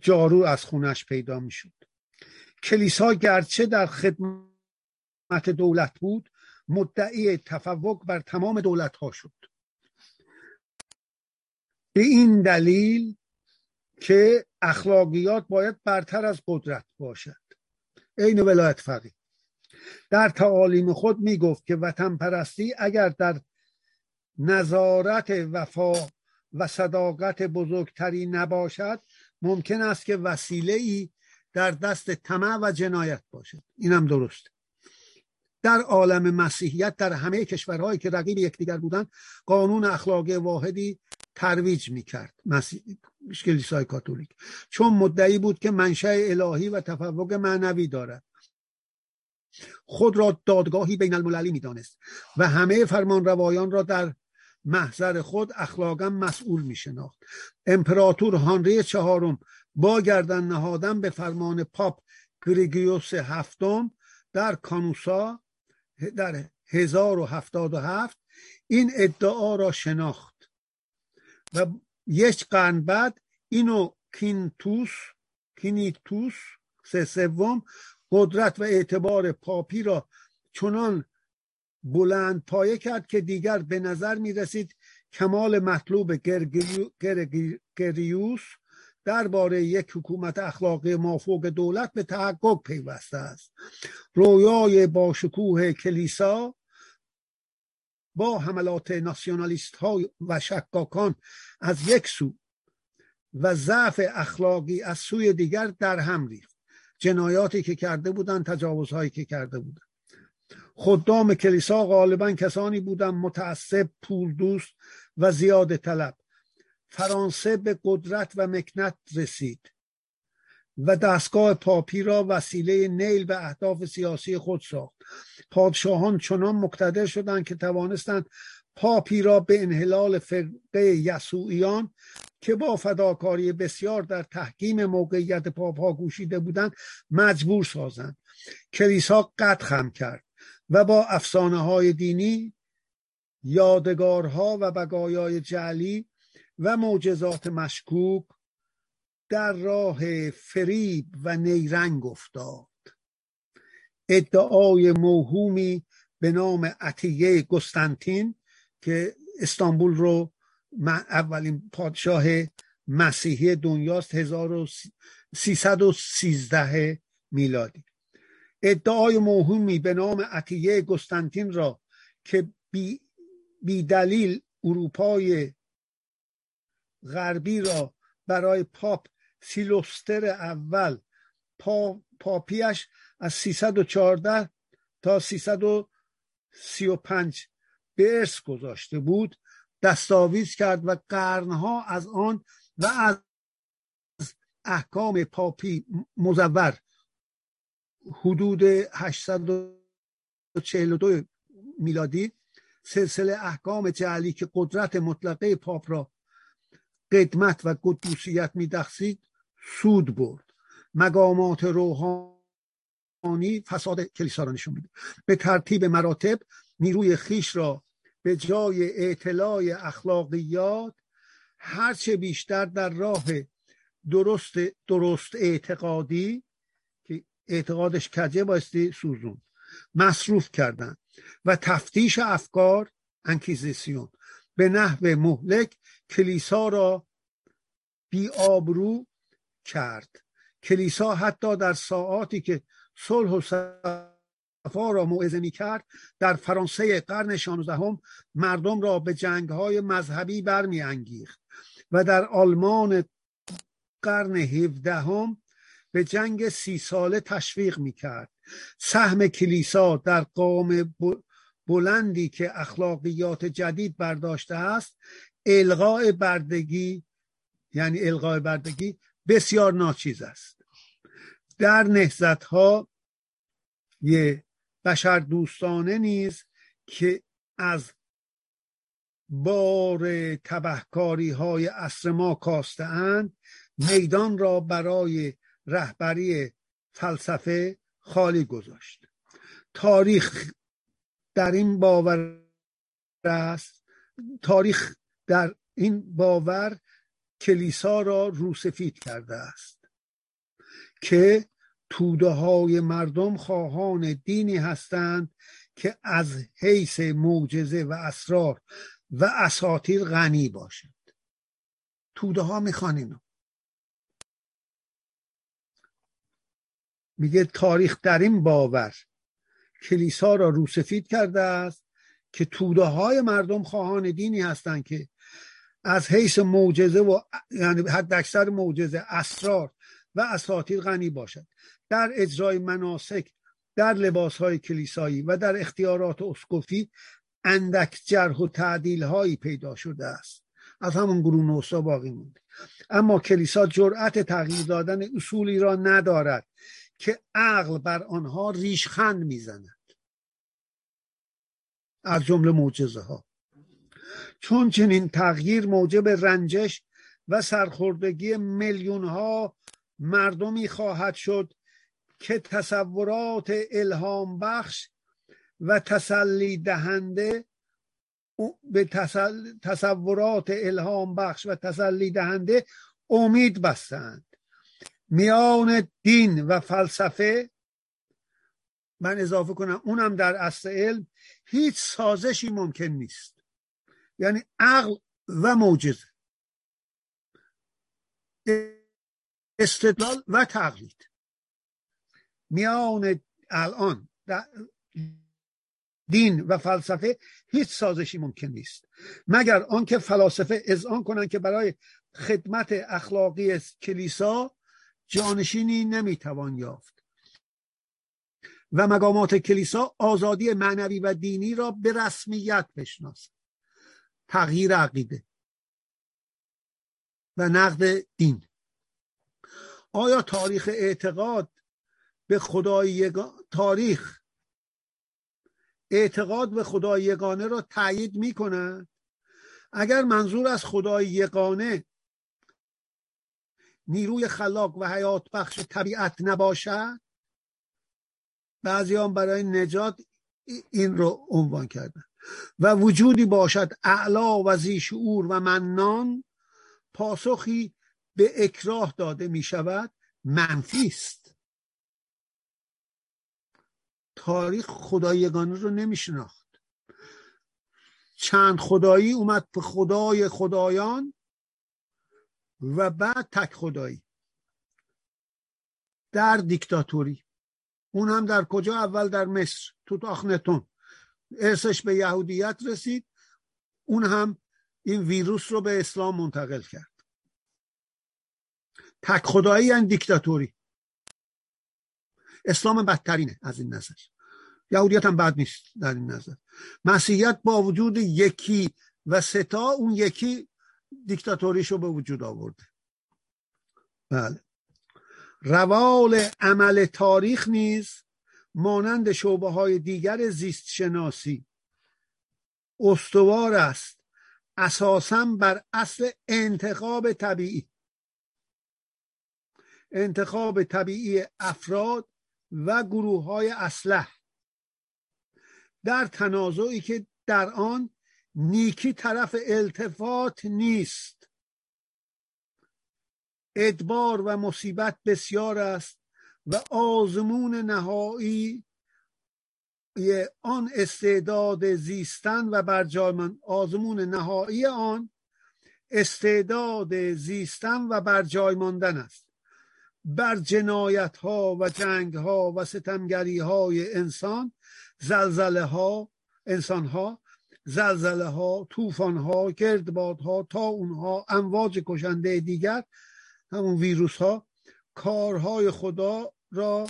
S2: جارو از خونش پیدا می‌شد. کلیسا گرچه در خدمت دولت بود مدعی تفوق بر تمام دولت ها شد. به این دلیل که اخلاقیات باید برتر از قدرت باشد. عین ولایت فقیه. در تعالیم خود می گفت که وطن پرستی اگر در نظارت وفا و صداقت بزرگتری نباشد ممکن است که وسیله ای در دست طمع و جنایت باشد. اینم درست در عالم مسیحیت در همه کشورهایی که رقیب یکدیگر بودند قانون اخلاقی واحدی ترویج می‌کرد. کلیسای کاتولیک. چون مدعی بود که منشأ الهی و تفوق معنوی دارد. خود را دادگاهی بین المللی می‌دانست و همه فرمان روایان را در محضر خود اخلاقا مسئول می شناخت امپراتور هانری چهارم با گردن نهادن به فرمان پاپ گریگیوس هفتم در کانوسا در 1077 این ادعا را شناخت. و یک قرن بعد اینو کینتوس کینیتوس سه سوم قدرت و اعتبار پاپی را چنان بلند پایه کرد که دیگر به نظر می رسید کمال مطلوب گریوس درباره یک حکومت اخلاقی مافوق دولت به تحقق پیوسته است. رویای باشکوه کلیسا با حملات ناسیونالیست ها و شکاکان از یک سو و ضعف اخلاقی از سوی دیگر در هم ریخت. جنایاتی که کرده بودند تجاوزهایی که کرده بودند. خدام کلیسا غالبا کسانی بودند متعصب پول دوست و زیاد طلب. فرانسه به قدرت و مکنت رسید و دستگاه پاپی را وسیله نیل به اهداف سیاسی خود ساخت. پادشاهان چنان مقتدر شدند که توانستند پاپی را به انحلال فرقه یسوعیان که با فداکاری بسیار در تحکیم موقعیت پاپا گوشیده بودند مجبور سازند. کلیسا قد خم کرد و با افسانه های دینی یادگارها و بقایای جعلی و معجزات مشکوک در راه فریب و نیرنگ افتاد. ادعای موهومی به نام عطیه گستانتین که استانبول رو اولین پادشاه مسیحی دنیاست 1313 میلادی. ادعای موهومی به عطیه عطیه گستانتین را که بی, بی دلیل اروپای غربی را برای پاپ سیلوستر اول پا، پاپیش از 314 تا 335 به ارث گذاشته بود دستاویز کرد و قرنها از آن و از احکام پاپی مزور حدود 842 میلادی سلسله احکام جعلی که قدرت مطلقه پاپ را قدمت و قدوسیت میدخسید سود برد. مقامات روحانی فساد کلیسا را نشون میده. به ترتیب مراتب نیروی خیش را به جای اطلاع اخلاقیات هرچه بیشتر در راه درست درست اعتقادی که اعتقادش کجه بایستی سوزون مصروف کردن. و تفتیش افکار انکیزیسیون. به نحو مهلک کلیسا را بی آبرو کرد. کلیسا حتی در ساعاتی که صلح و صفا را موعظه می کرد در فرانسه قرن 16 مردم را به جنگ های مذهبی برمی انگیخت و در آلمان قرن 17 به جنگ سی ساله تشویق می کرد سهم کلیسا در قوم بلندی که اخلاقیات جدید برداشته است الغاء بردگی یعنی الغاء بردگی بسیار ناچیز است. در نهزت ها یه بشر دوستانه نیز که از بار تبهکاری های اصر ما کاسته اند میدان را برای رهبری فلسفه خالی گذاشت. تاریخ در این باور است. تاریخ در این باور کلیسا را روسفید کرده است که توده های مردم خواهان دینی هستند که از حیث معجزه و اسرار و اساطیر غنی باشد توده ها می‌خوان اینو میگه تاریخ در این باور کلیسا را روسفید کرده است که توده های مردم خواهان دینی هستند که از حیث معجزه و یعنی حد اکثر معجزه اسرار و اساطیر غنی باشد. در اجرای مناسک در لباس های کلیسایی و در اختیارات اسکوفی اندک جرح و تعدیل هایی پیدا شده است. از همون گروه نوسا باقی مونده. اما کلیسا جرأت تغییر دادن اصولی را ندارد. که عقل بر آنها ریشخند می‌زند. از جمله معجزه ها چون چنین تغییر موجب رنجش و سرخوردگی میلیون ها مردمی خواهد شد که تصورات الهام بخش و تسلی دهنده به تصورات الهام بخش و تسلی دهنده امید بستند. میان دین و فلسفه من اضافه کنم اونم در اصل علم هیچ سازشی ممکن نیست. یعنی عقل و معجزه. استدلال و تقلید. میان الان دین و فلسفه هیچ سازشی ممکن نیست. مگر آنکه فلاسفه اذعان کنند که برای خدمت اخلاقی کلیسا جانشینی نمی‌توان یافت. و مقامات کلیسا آزادی معنوی و دینی را به رسمیت بشناسد تغییر عقیده و نقد دین. آیا تاریخ اعتقاد به خدای تاریخ اعتقاد به خدای یگانه را تایید می کند اگر منظور از خدای یگانه نیروی خلاق و حیات بخش طبیعت نباشد؟ بعضی هم برای نجات این رو عنوان کردن. و وجودی باشد اعلا و زیشعور و منان پاسخی به اکراه داده می شود منفی است. تاریخ خدایگانه رو نمی شناخت. چند خدایی اومد به خدای خدایان و بعد تک خدایی. در دیکتاتوری. اون هم در کجا؟ اول در مصر. توت آخنتون ارسش به یهودیت رسید. اون هم این ویروس رو به اسلام منتقل کرد. تک خدایی یعنی دیکتاتوری. اسلام بدترینه از این نظر. یهودیت هم بد نیست در این نظر. مسیحیت با وجود یکی و ستا اون یکی دیکتاتوریشو به وجود آورده بله. روال عمل تاریخ نیز مانند شعبه های دیگر زیست شناسی استوار است اساسا بر اصل انتخاب طبیعی. انتخاب طبیعی افراد و گروه های در تنازعی که در آن نیکی طرف التفات نیست. ادبار و مصیبت بسیار است و آزمون نهایی آن استعداد زیستن و برجایمان آزمون نهایی آن استعداد زیستن و برجای ماندن است. بر جنایت ها و جنگ ها و ستمگری های انسان زلزله ها انسان ها زلزله ها طوفان ها گردباد ها تا اونها امواج کشنده دیگر همون ویروس ها کارهای خدا را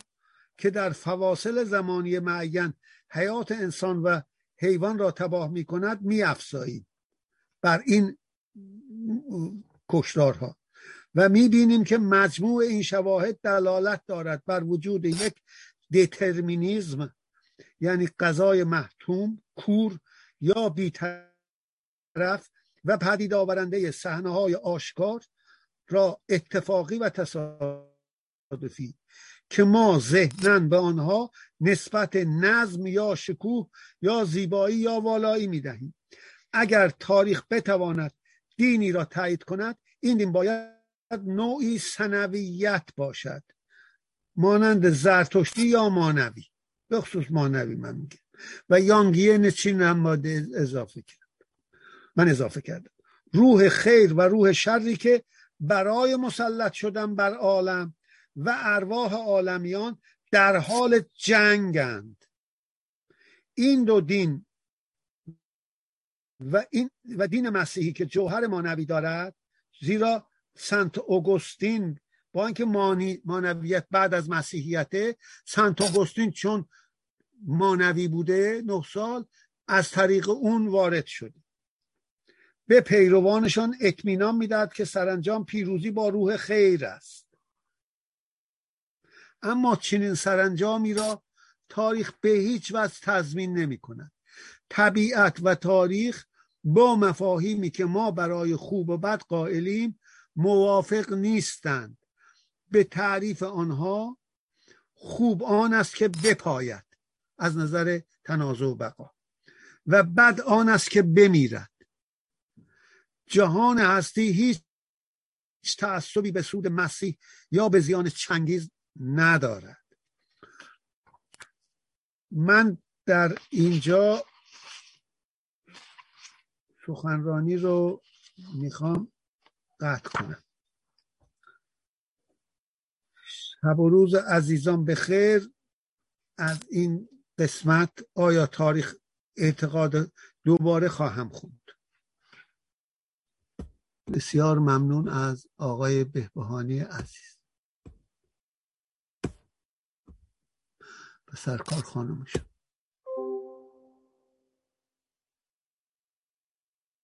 S2: که در فواصل زمانی معین حیات انسان و حیوان را تباه می کند می افزاییم بر این کشدارها و می بینیم که مجموع این شواهد دلالت دارد بر وجود یک دترمینیزم یعنی قضای محتوم کور یا بیطرف و پدید آورنده صحنه های آشکار را اتفاقی و تصادفی که ما ذهنا به آنها نسبت نظم یا شکوه یا زیبایی یا والایی می دهیم اگر تاریخ بتواند دینی را تایید کند این دین باید نوعی سنویت باشد. مانند زرتشتی یا مانوی. به خصوص مانوی من میگم. و یانگیه نچین هم اضافه کرد. من اضافه کردم. روح خیر و روح شری که برای مسلط شدن بر عالم و ارواح عالمیان در حال جنگند. این دو دین و, این و دین مسیحی که جوهر مانوی دارد زیرا سنت اوگوستین با اینکه مانویت بعد از مسیحیته سنت اوگوستین چون مانوی بوده نه سال از طریق اون وارد شده. به پیروانشان اطمینان می‌داد که سرانجام پیروزی با روح خیر است. اما چنین سرانجامی را تاریخ به هیچ وجه تضمین نمی کند طبیعت و تاریخ با مفاهیمی که ما برای خوب و بد قائلیم موافق نیستند. به تعریف آنها خوب آن است که بپاید. از نظر تنازع و بقا. و بد آن است که بمیرد. جهان هستی هیچ تعصبی به سود مسیح یا به زیان چنگیز ندارد. من در اینجا سخنرانی رو می‌خوام قطع کنم. شب و روز عزیزان به خیر. از این قسمت آیا تاریخ اعتقاد دوباره خواهم خوند؟ بسیار ممنون از آقای بهبهانی عزیز. و سرکار خانمشون